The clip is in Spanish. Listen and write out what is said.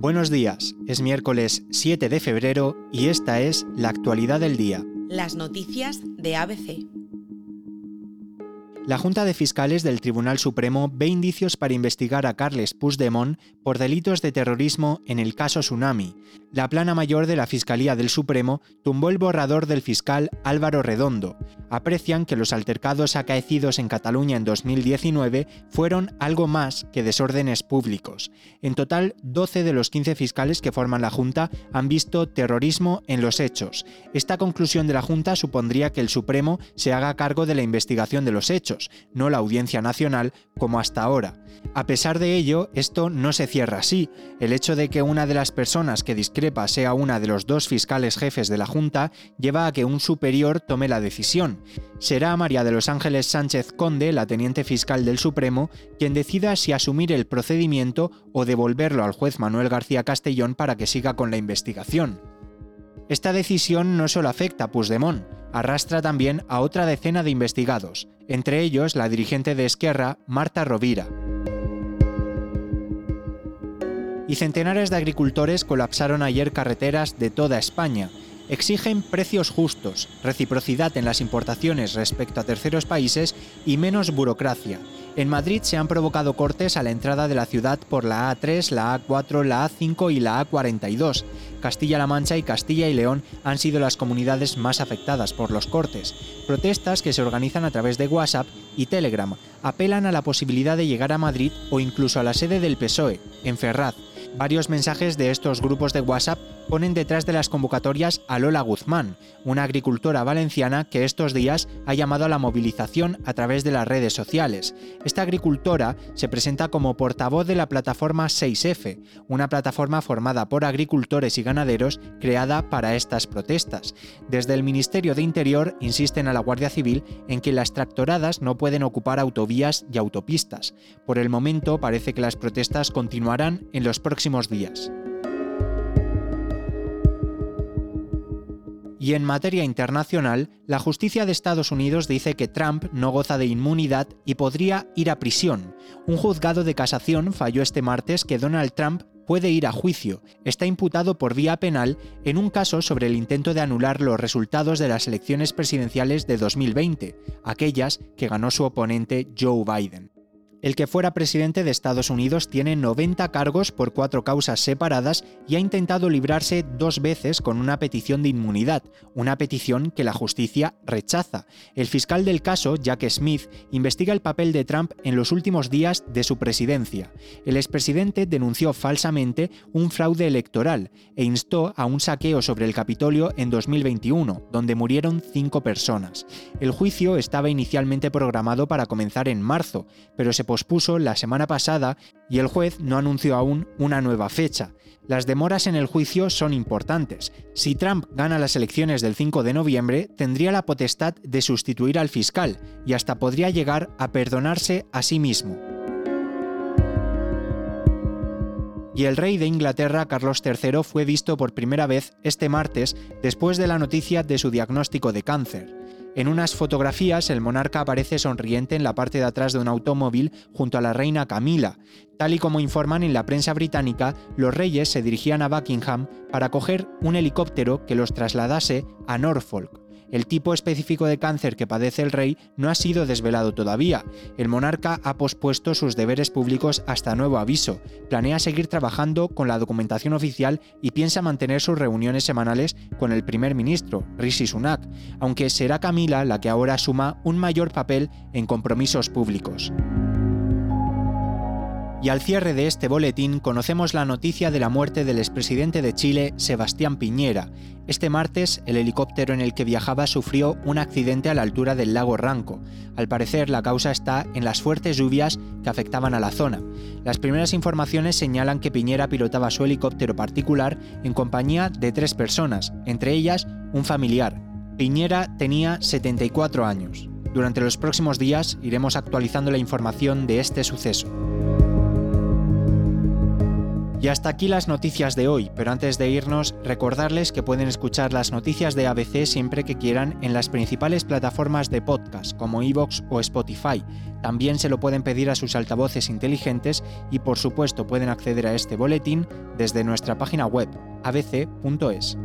Buenos días, es miércoles 7 de febrero y esta es la actualidad del día. Las noticias de ABC. La Junta de Fiscales del Tribunal Supremo ve indicios para investigar a Carles Puigdemont por delitos de terrorismo en el caso Tsunami. La plana mayor de la Fiscalía del Supremo tumbó el borrador del fiscal Álvaro Redondo. Aprecian que los altercados acaecidos en Cataluña en 2019 fueron algo más que desórdenes públicos. En total, 12 de los 15 fiscales que forman la Junta han visto terrorismo en los hechos. Esta conclusión de la Junta supondría que el Supremo se haga cargo de la investigación de los hechos no la Audiencia Nacional, como hasta ahora. A pesar de ello, esto no se cierra así. El hecho de que una de las personas que discrepa sea una de los dos fiscales jefes de la Junta lleva a que un superior tome la decisión. Será María de los Ángeles Sánchez Conde, la teniente fiscal del Supremo, quien decida si asumir el procedimiento o devolverlo al juez Manuel García Castellón para que siga con la investigación. Esta decisión no solo afecta a Puigdemont, arrastra también a otra decena de investigados, entre ellos la dirigente de Esquerra, Marta Rovira. Y centenares de agricultores colapsaron ayer carreteras de toda España. Exigen precios justos, reciprocidad en las importaciones respecto a terceros países y menos burocracia. En Madrid se han provocado cortes a la entrada de la ciudad por la A3, la A4, la A5 y la A42. Castilla-La Mancha y Castilla y León han sido las comunidades más afectadas por los cortes. Protestas que se organizan a través de WhatsApp y Telegram apelan a la posibilidad de llegar a Madrid o incluso a la sede del PSOE, en Ferraz. Varios mensajes de estos grupos de WhatsApp ponen detrás de las convocatorias a Lola Guzmán, una agricultora valenciana que estos días ha llamado a la movilización a través de las redes sociales. Esta agricultora se presenta como portavoz de la plataforma 6F, una plataforma formada por agricultores y ganaderos creada para estas protestas. Desde el Ministerio de Interior insisten a la Guardia Civil en que las tractoradas no pueden ocupar autovías y autopistas. Por el momento parece que las protestas continuarán en los próximos días. Y en materia internacional, la justicia de Estados Unidos dice que Trump no goza de inmunidad y podría ir a prisión. Un juzgado de casación falló este martes que Donald Trump puede ir a juicio. Está imputado por vía penal en un caso sobre el intento de anular los resultados de las elecciones presidenciales de 2020, aquellas que ganó su oponente Joe Biden. El que fuera presidente de Estados Unidos tiene 90 cargos por cuatro causas separadas y ha intentado librarse dos veces con una petición de inmunidad, una petición que la justicia rechaza. El fiscal del caso, Jack Smith, investiga el papel de Trump en los últimos días de su presidencia. El expresidente denunció falsamente un fraude electoral e instó a un saqueo sobre el Capitolio en 2021, donde murieron cinco personas. El juicio estaba inicialmente programado para comenzar en marzo, pero se pospuso la semana pasada y el juez no anunció aún una nueva fecha. Las demoras en el juicio son importantes. Si Trump gana las elecciones del 5 de noviembre, tendría la potestad de sustituir al fiscal y hasta podría llegar a perdonarse a sí mismo. y el rey de Inglaterra, Carlos III, fue visto por primera vez este martes después de la noticia de su diagnóstico de cáncer. En unas fotografías, el monarca aparece sonriente en la parte de atrás de un automóvil junto a la reina Camila. Tal y como informan en la prensa británica, los reyes se dirigían a Buckingham para coger un helicóptero que los trasladase a Norfolk. El tipo específico de cáncer que padece el rey no ha sido desvelado todavía. El monarca ha pospuesto sus deberes públicos hasta nuevo aviso. Planea seguir trabajando con la documentación oficial y piensa mantener sus reuniones semanales con el primer ministro, Rishi Sunak, aunque será Camila la que ahora asuma un mayor papel en compromisos públicos. Y al cierre de este boletín conocemos la noticia de la muerte del expresidente de Chile, Sebastián Piñera. Este martes, el helicóptero en el que viajaba sufrió un accidente a la altura del lago Ranco. Al parecer, la causa está en las fuertes lluvias que afectaban a la zona. Las primeras informaciones señalan que Piñera pilotaba su helicóptero particular en compañía de tres personas, entre ellas un familiar. Piñera tenía 74 años. Durante los próximos días iremos actualizando la información de este suceso. Y hasta aquí las noticias de hoy, pero antes de irnos, recordarles que pueden escuchar las noticias de ABC siempre que quieran en las principales plataformas de podcast, como Evox o Spotify. También se lo pueden pedir a sus altavoces inteligentes y por supuesto pueden acceder a este boletín desde nuestra página web abc.es.